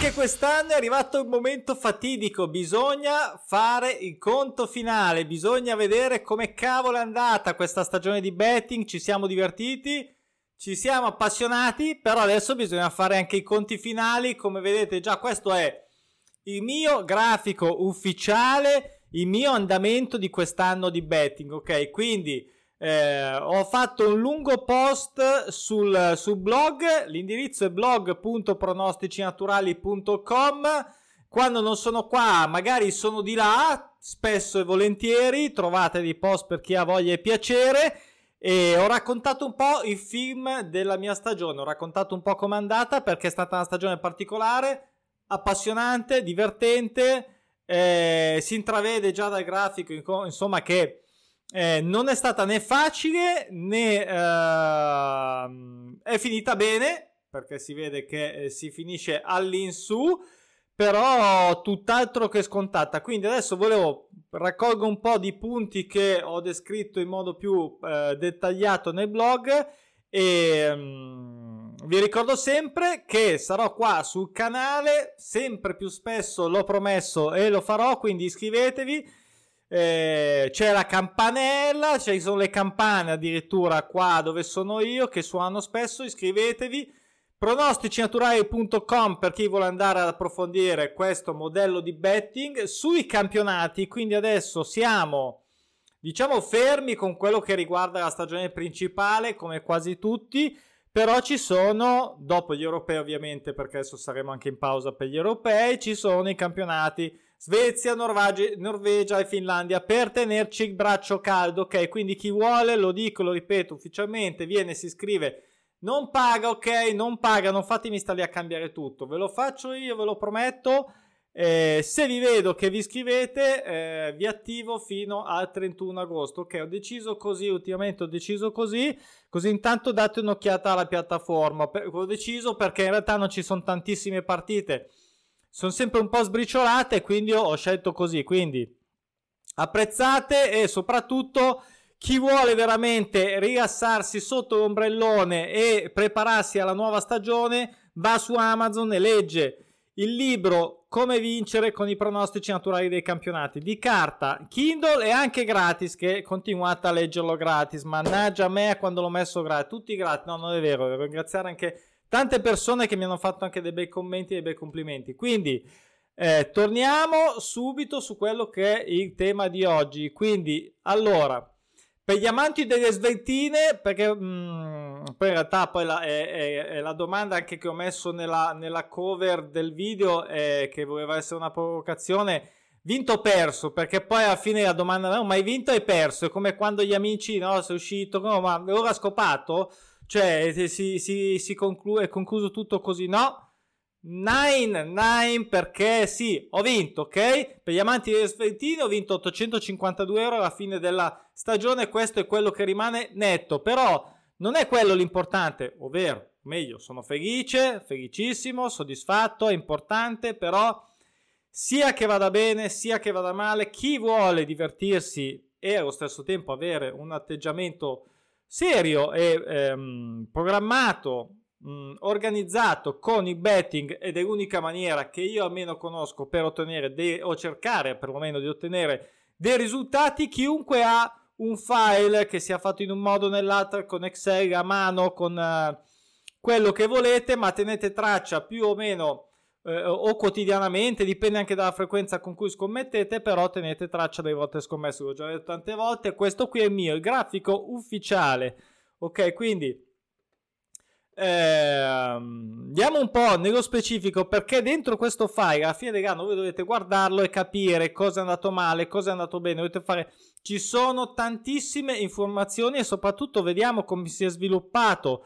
anche quest'anno è arrivato il momento fatidico, bisogna fare il conto finale, bisogna vedere come cavolo è andata questa stagione di betting, ci siamo divertiti, ci siamo appassionati, però adesso bisogna fare anche i conti finali, come vedete già questo è il mio grafico ufficiale, il mio andamento di quest'anno di betting, ok? Quindi eh, ho fatto un lungo post sul, sul blog, l'indirizzo è blog.pronosticinaturali.com. Quando non sono qua, magari sono di là, spesso e volentieri, trovate dei post per chi ha voglia e piacere. E ho raccontato un po' il film della mia stagione, ho raccontato un po' com'è andata perché è stata una stagione particolare, appassionante, divertente. Eh, si intravede già dal grafico, insomma, che eh, non è stata né facile né eh, è finita bene perché si vede che eh, si finisce all'insù però tutt'altro che scontata. Quindi adesso volevo raccolgo un po' di punti che ho descritto in modo più eh, dettagliato nel blog e um, vi ricordo sempre che sarò qua sul canale sempre più spesso l'ho promesso e lo farò quindi iscrivetevi eh, c'è la campanella, ci sono le campane addirittura qua dove sono io che suonano spesso, iscrivetevi. Pronosticinaturali.com per chi vuole andare ad approfondire questo modello di betting sui campionati. Quindi adesso siamo, diciamo, fermi con quello che riguarda la stagione principale, come quasi tutti. Però ci sono, dopo gli europei ovviamente, perché adesso saremo anche in pausa per gli europei, ci sono i campionati Svezia, Norvagi- Norvegia e Finlandia per tenerci il braccio caldo. Ok, quindi chi vuole, lo dico, lo ripeto ufficialmente, viene, si iscrive. Non paga, ok? Non paga, non fatemi stare a cambiare tutto. Ve lo faccio io, ve lo prometto. Eh, se vi vedo che vi iscrivete, eh, vi attivo fino al 31 agosto. Ok, ho deciso così, ultimamente ho deciso così. Così intanto date un'occhiata alla piattaforma. Per, ho deciso perché in realtà non ci sono tantissime partite sono sempre un po' sbriciolate, quindi ho scelto così. Quindi apprezzate e soprattutto chi vuole veramente rilassarsi sotto l'ombrellone e prepararsi alla nuova stagione va su Amazon e legge il libro Come vincere con i pronostici naturali dei campionati di carta, Kindle e anche gratis che continuate a leggerlo gratis. Mannaggia a me quando l'ho messo gratis, tutti gratis. No, non è vero, devo ringraziare anche tante persone che mi hanno fatto anche dei bei commenti e dei bei complimenti. Quindi eh, torniamo subito su quello che è il tema di oggi. Quindi, allora, per gli amanti delle sveltine, perché mh, mm, poi in realtà poi la, è, è, è, la domanda anche che ho messo nella, nella cover del video, è che voleva essere una provocazione. Vinto o perso? Perché poi alla fine la domanda no, ma hai vinto o hai perso? È come quando gli amici, no, sei uscito, no, ma ora scopato? Cioè, si, si, si conclude, è concluso tutto così, no? Nine, nine perché sì, ho vinto, ok? Per gli amanti del Sventino ho vinto 852 euro alla fine della stagione, questo è quello che rimane netto, però non è quello l'importante, ovvero, meglio, sono felice, felicissimo, soddisfatto, è importante, però sia che vada bene, sia che vada male, chi vuole divertirsi e allo stesso tempo avere un atteggiamento serio e ehm, programmato, mh, organizzato con il betting ed è l'unica maniera che io almeno conosco per ottenere dei, o cercare perlomeno di ottenere dei risultati. Chiunque ha un file che sia fatto in un modo o nell'altro con Excel a mano, con uh, quello che volete, ma tenete traccia più o meno eh, o quotidianamente, dipende anche dalla frequenza con cui scommettete, però tenete traccia delle volte scommesse, l'ho già detto tante volte, questo qui è mio, il grafico ufficiale, ok, quindi eh, andiamo un po' nello specifico perché dentro questo file alla fine dell'anno voi dovete guardarlo e capire cosa è andato male, cosa è andato bene, dovete fare ci sono tantissime informazioni e soprattutto vediamo come si è sviluppato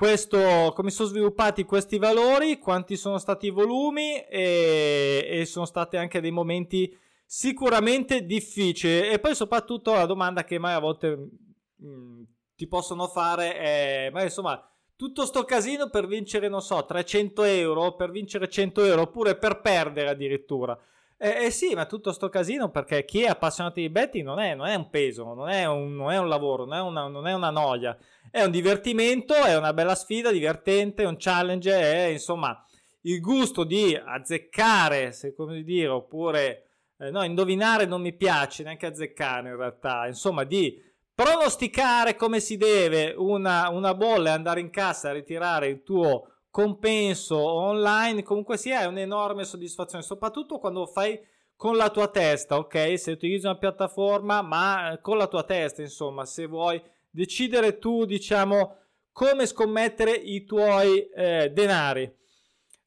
questo, come sono sviluppati questi valori, quanti sono stati i volumi e, e sono stati anche dei momenti sicuramente difficili. E poi soprattutto la domanda che mai a volte mh, mm, ti possono fare è, ma insomma, tutto sto casino per vincere, non so, 300 euro, per vincere 100 euro, oppure per perdere addirittura. Eh, eh, sì, ma tutto sto casino perché chi è appassionato di betting non è, non è un peso, non è un, non è un lavoro, non è, una, non è, una, noia. È un divertimento, è una bella sfida, divertente, un challenge, è insomma il gusto di azzeccare, se come dire, oppure eh, no, indovinare non mi piace, neanche azzeccare in realtà, insomma, di pronosticare come si deve una, una bolla e andare in cassa a ritirare il tuo compenso online, comunque sia, è un'enorme soddisfazione, soprattutto quando fai con la tua testa, ok? Se utilizzi una piattaforma, ma con la tua testa, insomma, se vuoi decidere tu, diciamo, come scommettere i tuoi eh, denari.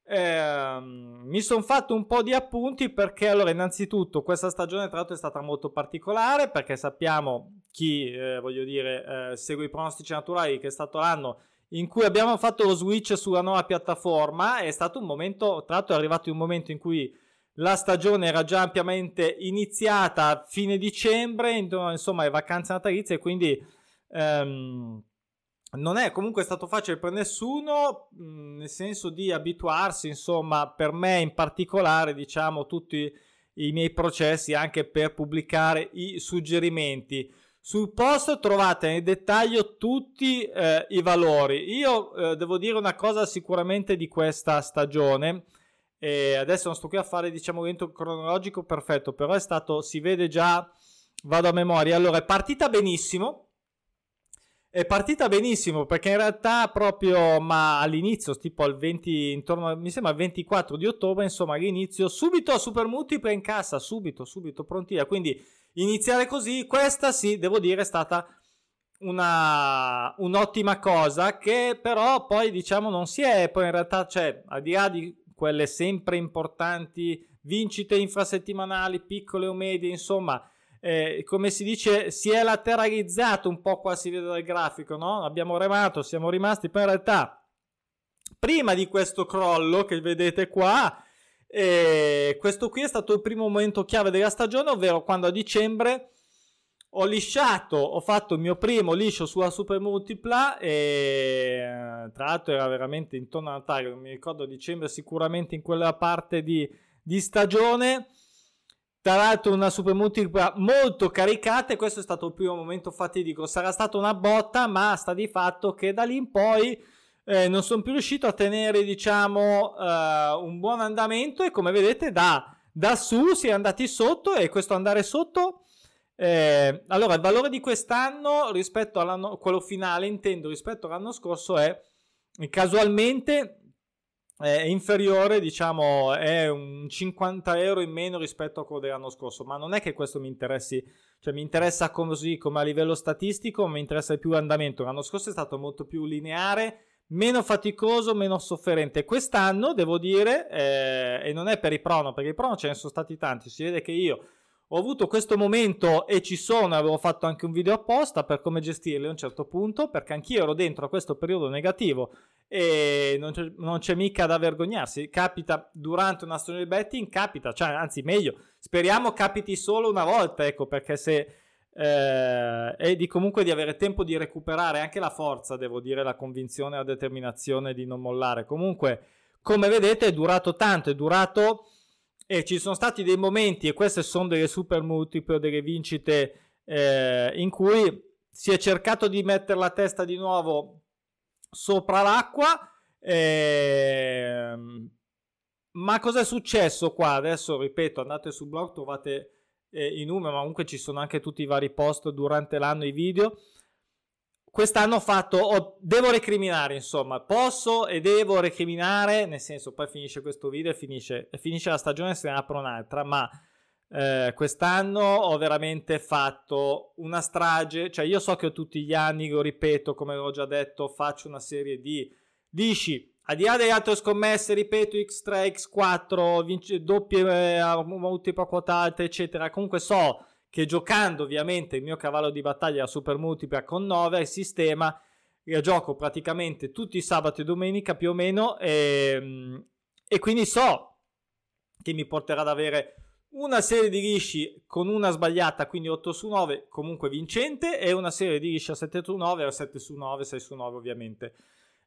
Eh, mi sono fatto un po' di appunti perché allora innanzitutto questa stagione tra l'altro è stata molto particolare perché sappiamo chi eh, voglio dire eh, segue i pronostici naturali che è stato l'anno in cui abbiamo fatto lo switch sulla nuova piattaforma è stato un momento tra l'altro è arrivato un momento in cui la stagione era già ampiamente iniziata a fine dicembre insomma le vacanze natalizie quindi ehm, non è comunque stato facile per nessuno, nel senso di abituarsi, insomma, per me in particolare, diciamo, tutti i miei processi anche per pubblicare i suggerimenti. Sul post trovate nel dettaglio tutti eh, i valori. Io eh, devo dire una cosa sicuramente di questa stagione. E adesso non sto qui a fare, diciamo, l'evento cronologico perfetto, però è stato, si vede già, vado a memoria. Allora, è partita benissimo è partita benissimo perché in realtà proprio ma all'inizio, tipo al 20, intorno mi sembra al 24 di ottobre, insomma all'inizio, subito super multiple in cassa, subito, subito prontia. Quindi iniziare così, questa sì, devo dire, è stata una, un'ottima cosa che però poi diciamo non si è, poi in realtà cioè, al di là di quelle sempre importanti vincite infrasettimanali, piccole o medie, insomma eh, come si dice, si è lateralizzato un po' qua si vede dal grafico, no? Abbiamo remato, siamo rimasti, poi in realtà prima di questo crollo che vedete qua, eh, questo qui è stato il primo momento chiave della stagione, ovvero quando a dicembre ho lisciato, ho fatto il mio primo liscio sulla Super Multipla e tra l'altro era veramente intorno a Natale, non mi ricordo dicembre, sicuramente in quella parte di, di stagione tra l'altro una super multipla molto caricata e questo è stato il primo momento fatidico. Sarà stata una botta, ma sta di fatto che da lì in poi eh, non sono più riuscito a tenere, diciamo, eh, un buon andamento e come vedete da, da, su si è andati sotto e questo andare sotto... Eh, allora, il valore di quest'anno rispetto all'anno, quello finale, intendo, rispetto all'anno scorso è casualmente è inferiore, diciamo, è un 50 euro in meno rispetto a quello dell'anno scorso, ma non è che questo mi interessi, cioè mi interessa così come a livello statistico, mi interessa più l'andamento. L'anno scorso è stato molto più lineare, meno faticoso, meno sofferente. Quest'anno, devo dire, eh, e non è per i prono, perché i prono ce ne sono stati tanti, si vede che io ho avuto questo momento e ci sono, avevo fatto anche un video apposta per come gestirli a un certo punto, perché anch'io ero dentro a questo periodo negativo e non c'è, non c'è mica da vergognarsi. Capita durante una stagione di betting, capita, cioè anzi meglio, speriamo capiti solo una volta, ecco, perché se... Eh, e di comunque di avere tempo di recuperare anche la forza, devo dire, la convinzione la determinazione di non mollare. Comunque, come vedete, è durato tanto, è durato e ci sono stati dei momenti, e queste sono delle super multiple, delle vincite, eh, in cui si è cercato di mettere la testa di nuovo sopra l'acqua. Eh, ma cosa è successo qua? Adesso ripeto, andate sul blog, trovate eh, i numeri, ma comunque ci sono anche tutti i vari post durante l'anno, i video quest'anno ho fatto, oh, devo recriminare, insomma, posso e devo recriminare, nel senso, poi finisce questo video e finisce, finisce la stagione e se ne apre un'altra, ma eh, quest'anno ho veramente fatto una strage, cioè io so che tutti gli anni, lo ripeto, come ho già detto, faccio una serie di lisci, a di là delle altre scommesse, ripeto, X3, X4, vince, doppie eh, multipla quota alta, eccetera, comunque so che giocando ovviamente il mio cavallo di battaglia super multipla con 9 il sistema io gioco praticamente tutti i sabati e domenica più o meno e, ehm, e quindi so che mi porterà ad avere una serie di lisci con una sbagliata, quindi 8 su 9 comunque vincente e una serie di lisci a 7 su 9 o 7 su 9, 6 su 9 ovviamente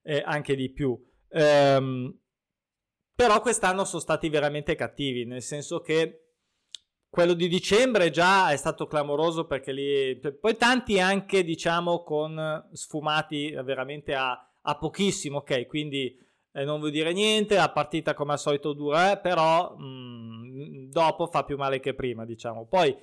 eh, anche di più. Ehm, però quest'anno sono stati veramente cattivi, nel senso che quello di dicembre già è stato clamoroso perché lì poi tanti anche diciamo con sfumati veramente a, a pochissimo ok quindi eh, non vuol dire niente, la partita come al solito dura, eh, però mh, mm, dopo fa più male che prima, diciamo. Poi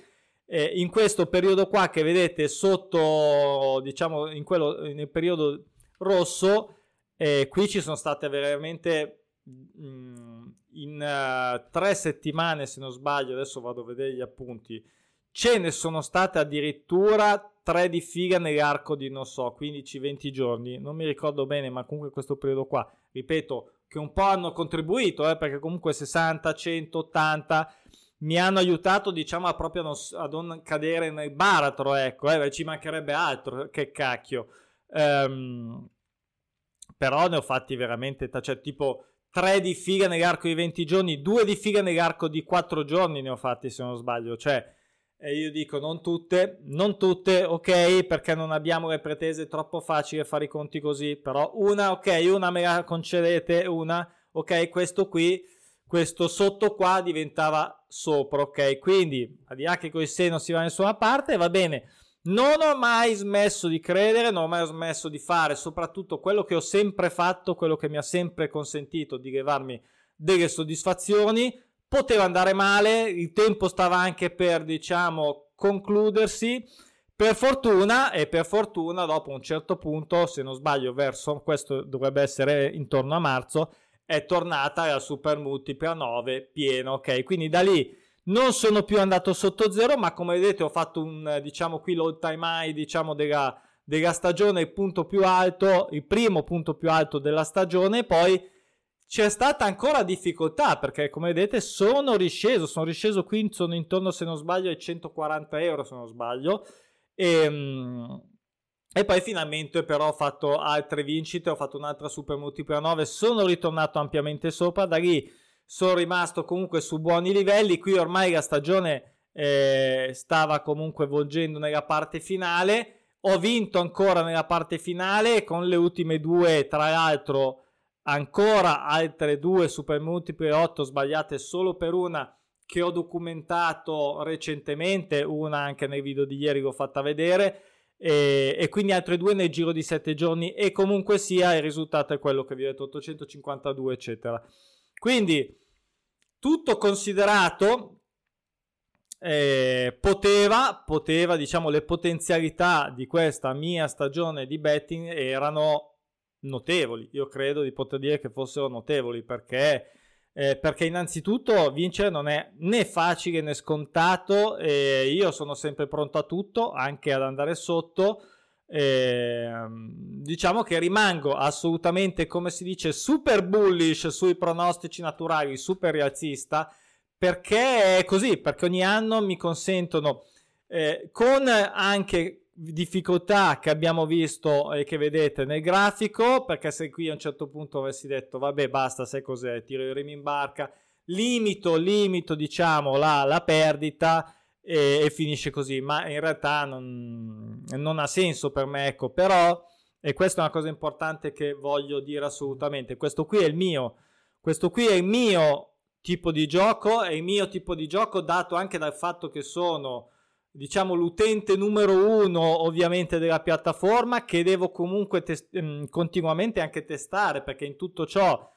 eh, in questo periodo qua che vedete sotto, diciamo, in quello, nel periodo rosso, eh, qui ci sono state veramente mh, mm, in uh, tre settimane, se non sbaglio, adesso vado a vedere gli appunti, ce ne sono state addirittura tre di figa nell'arco di, non so, 15-20 giorni, non mi ricordo bene, ma comunque questo periodo qua, ripeto, che un po' hanno contribuito, eh, perché comunque 60, 100, 80 mi hanno aiutato, diciamo, a proprio non, a non cadere nel baratro, ecco, eh, ci mancherebbe altro, che cacchio. Um, però ne ho fatti veramente, cioè tipo 3 di figa nell'arco di 20 giorni, 2 di figa nell'arco di 4 giorni ne ho fatti se non sbaglio, cioè e io dico non tutte, non tutte, ok, perché non abbiamo le pretese, è troppo facile fare i conti così, però una, ok, una me la concedete, una, ok, questo qui, questo sotto qua diventava sopra, ok, quindi a di là che 6 non si va da nessuna parte, va bene, non ho mai smesso di credere, non ho mai smesso di fare, soprattutto quello che ho sempre fatto, quello che mi ha sempre consentito di levarmi delle soddisfazioni, poteva andare male, il tempo stava anche per, diciamo, concludersi. Per fortuna, e per fortuna, dopo un certo punto, se non sbaglio, verso questo dovrebbe essere intorno a marzo, è tornata la super multipla 9 pieno, ok? Quindi da lì non sono più andato sotto zero, ma come vedete ho fatto un, diciamo qui l'all time high, diciamo della, della stagione, il punto più alto, il primo punto più alto della stagione, poi c'è stata ancora difficoltà perché come vedete sono risceso, sono risceso qui, sono intorno se non sbaglio ai 140 euro se non sbaglio. E, ehm, e poi finalmente però ho fatto altre vincite, ho fatto un'altra super multipla 9, sono ritornato ampiamente sopra, da lì sono rimasto comunque su buoni livelli, qui ormai la stagione eh, stava comunque volgendo nella parte finale, ho vinto ancora nella parte finale con le ultime due tra l'altro ancora altre due super multiple 8 sbagliate solo per una che ho documentato recentemente, una anche nel video di ieri l'ho fatta vedere e, e, quindi altre due nel giro di 7 giorni. E comunque sia il risultato è quello che vi ho detto 852 eccetera. Quindi tutto considerato eh, poteva, poteva, diciamo, le potenzialità di questa mia stagione di betting erano notevoli. Io credo di poter dire che fossero notevoli perché, eh, perché innanzitutto vincere non è né facile né scontato. Eh, io sono sempre pronto a tutto, anche ad andare sotto. Eh, diciamo che rimango assolutamente, come si dice, super bullish sui pronostici naturali, super rialzista perché è così, perché ogni anno mi consentono eh, con anche difficoltà che abbiamo visto e che vedete nel grafico, perché se qui a un certo punto avessi detto vabbè basta, sai cos'è, tiro i remi in barca, limito, limito diciamo la, la perdita e, e, finisce così, ma in realtà non, non ha senso per me, ecco, però, e questa è una cosa importante che voglio dire assolutamente, questo qui è il mio, questo qui è il mio tipo di gioco, è il mio tipo di gioco dato anche dal fatto che sono diciamo l'utente numero uno ovviamente della piattaforma che devo comunque test- ehm, continuamente anche testare perché in tutto ciò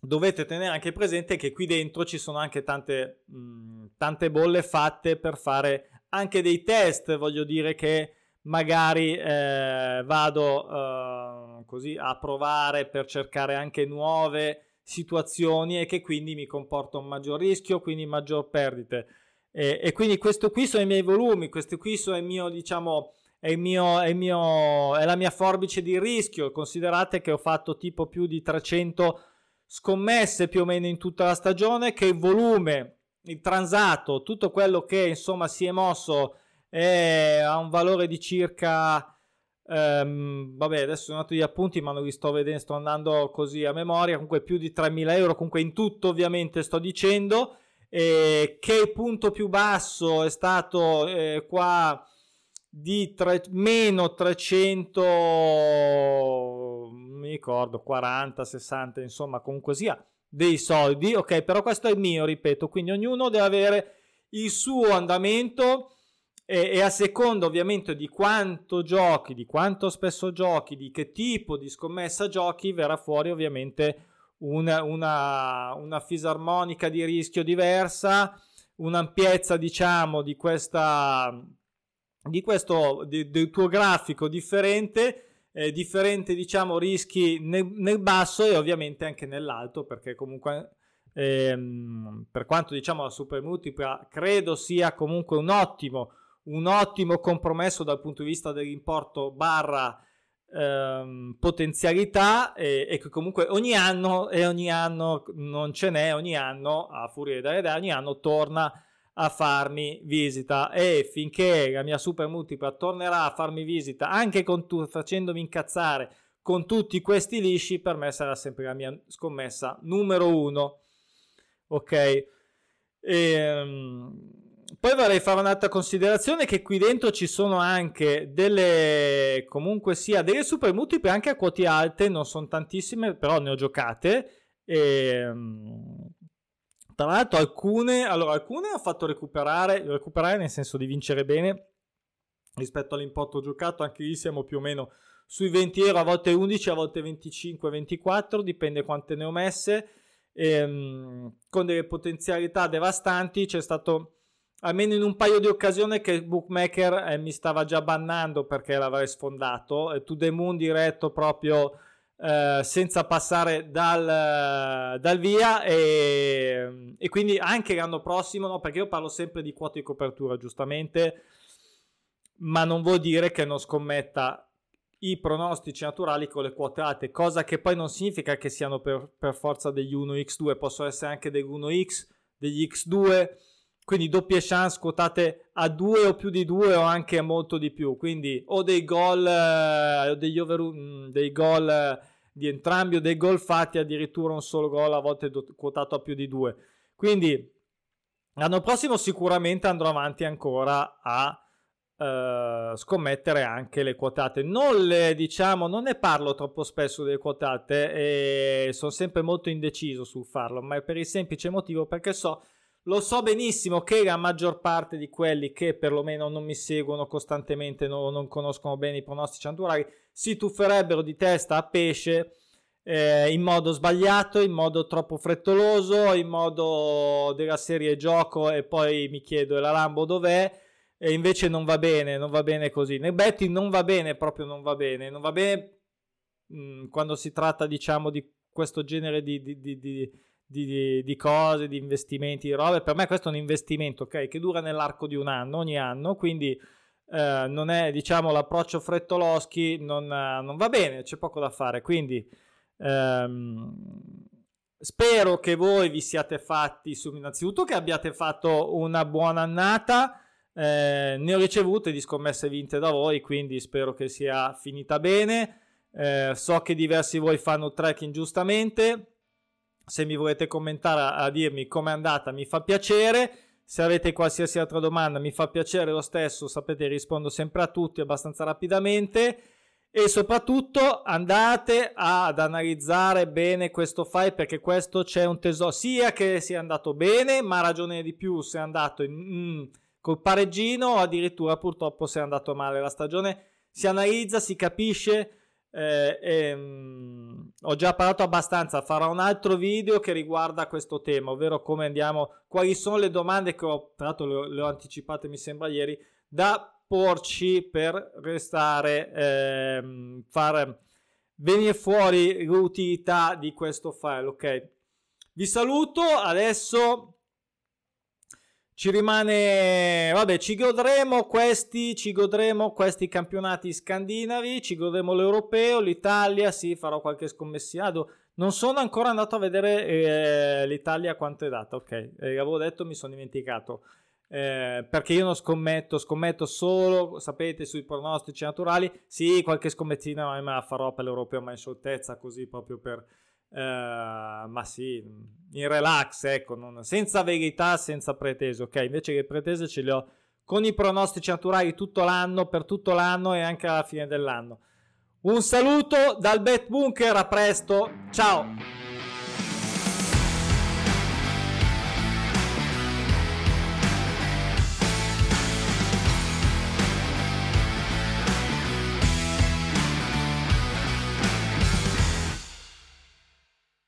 dovete tenere anche presente che qui dentro ci sono anche tante, mh, tante bolle fatte per fare anche dei test voglio dire che magari eh, vado eh, così a provare per cercare anche nuove situazioni e che quindi mi comporta un maggior rischio quindi maggior perdite e, e, quindi questo qui sono i miei volumi, questo qui sono il mio, diciamo, è, il mio, è, il mio, è la mia forbice di rischio. Considerate che ho fatto tipo più di 300 scommesse più o meno in tutta la stagione, che il volume, il transato, tutto quello che insomma si è mosso è, ha un valore di circa... Um, vabbè, adesso sono andato gli appunti, ma non li sto vedendo, sto andando così a memoria. Comunque più di 3.000 euro. Comunque in tutto, ovviamente, sto dicendo eh, che il punto più basso è stato eh, qua di tre, meno 300 mi ricordo 40 60 insomma comunque sia dei soldi ok? Però questo è il mio ripeto quindi ognuno deve avere il suo andamento e, e, a seconda ovviamente di quanto giochi, di quanto spesso giochi, di che tipo di scommessa giochi, verrà fuori ovviamente una, una, una fisarmonica di rischio diversa, un'ampiezza diciamo di questa di questo di, del tuo grafico differente eh, differente diciamo rischi nel, nel, basso e ovviamente anche nell'alto perché comunque ehm, per quanto diciamo la super multipla credo sia comunque un ottimo un ottimo compromesso dal punto di vista dell'importo barra ehm, potenzialità e, e, che comunque ogni anno e ogni anno non ce n'è ogni anno a furia di dare ogni anno torna a farmi visita. E finché la mia super multipla tornerà a farmi visita anche con tu, facendomi incazzare con tutti questi lisci per me sarà sempre la mia scommessa numero uno. Ok? E, ehm, poi vorrei fare un'altra considerazione che qui dentro ci sono anche delle comunque sia delle super multiple anche a quote alte non sono tantissime però ne ho giocate. E, ehm, tra l'altro alcune allora alcune ho fatto recuperare recuperare nel senso di vincere bene rispetto all'importo giocato anche lì siamo più o meno sui 20 euro a volte 11 a volte 25 24 dipende quante ne ho messe ehm, con delle potenzialità devastanti c'è stato almeno in un paio di occasioni che il bookmaker eh, mi stava già bannando perché l'avrei sfondato. E to the moon diretto proprio eh, senza passare dal, dal via. E, e, quindi anche l'anno prossimo, no, perché io parlo sempre di quote di copertura, giustamente, ma non vuol dire che non scommetta i pronostici naturali con le quote alte, cosa che poi non significa che siano per, per forza degli 1x2, possono essere anche degli 1x, degli x2 quindi doppie chance quotate a due o più di due o anche molto di più, quindi o dei gol, eh, degli over, mm, dei gol eh, di entrambi o dei gol fatti addirittura un solo gol a volte do- quotato a più di due. Quindi l'anno prossimo sicuramente andrò avanti ancora a Uh, scommettere anche le quotate. Non le diciamo, non ne parlo troppo spesso delle quotate e sono sempre molto indeciso sul farlo, ma è per il semplice motivo perché so lo so benissimo che la maggior parte di quelli che perlomeno non mi seguono costantemente, non, non conoscono bene i pronostici naturali, si tufferebbero di testa a pesce eh, in modo sbagliato, in modo troppo frettoloso, in modo della serie gioco e poi mi chiedo e la Lambo dov'è? E invece non va bene, non va bene così. Nel betting non va bene, proprio non va bene. Non va bene mh, mm, quando si tratta, diciamo, di questo genere di, di, di, di di, di, cose, di investimenti, di robe. Per me questo è un investimento, ok, che dura nell'arco di un anno, ogni anno, quindi eh, non è, diciamo, l'approccio frettoloschi, non, non, va bene, c'è poco da fare. Quindi ehm, spero che voi vi siate fatti, su, innanzitutto che abbiate fatto una buona annata. Eh, ne ho ricevute di scommesse vinte da voi, quindi spero che sia finita bene. Eh, so che diversi di voi fanno trekking giustamente se mi volete commentare a, dirmi com'è andata mi fa piacere. Se avete qualsiasi altra domanda mi fa piacere lo stesso, sapete rispondo sempre a tutti abbastanza rapidamente. E soprattutto andate ad analizzare bene questo file perché questo c'è un tesoro. Sia che sia andato bene ma ragione di più se è andato in, mm, col pareggino o addirittura purtroppo se è andato male la stagione. Si analizza si capisce eh, ehm, ho già parlato abbastanza, farò un altro video che riguarda questo tema, ovvero come andiamo, quali sono le domande che ho, tra l'altro le, le ho anticipate mi sembra ieri, da porci per restare, ehm, far venire fuori l'utilità di questo file, ok? Vi saluto, adesso ci rimane, vabbè, ci godremo questi, ci godremo questi campionati scandinavi, ci godremo l'europeo, l'Italia, sì, farò qualche scommessiado. Non sono ancora andato a vedere eh, l'Italia quanto è data, ok, eh, avevo detto, mi sono dimenticato. Eh, perché io non scommetto, scommetto solo, sapete, sui pronostici naturali. Sì, qualche scommettina ma me la farò per l'europeo, ma in scioltezza, così proprio per Uh, ma sì, in relax, ecco, non, senza verità, senza pretese, ok? Invece che pretese ce le ho con i pronostici naturali tutto l'anno, per tutto l'anno e anche alla fine dell'anno. Un saluto dal Bet Bunker, a presto, ciao!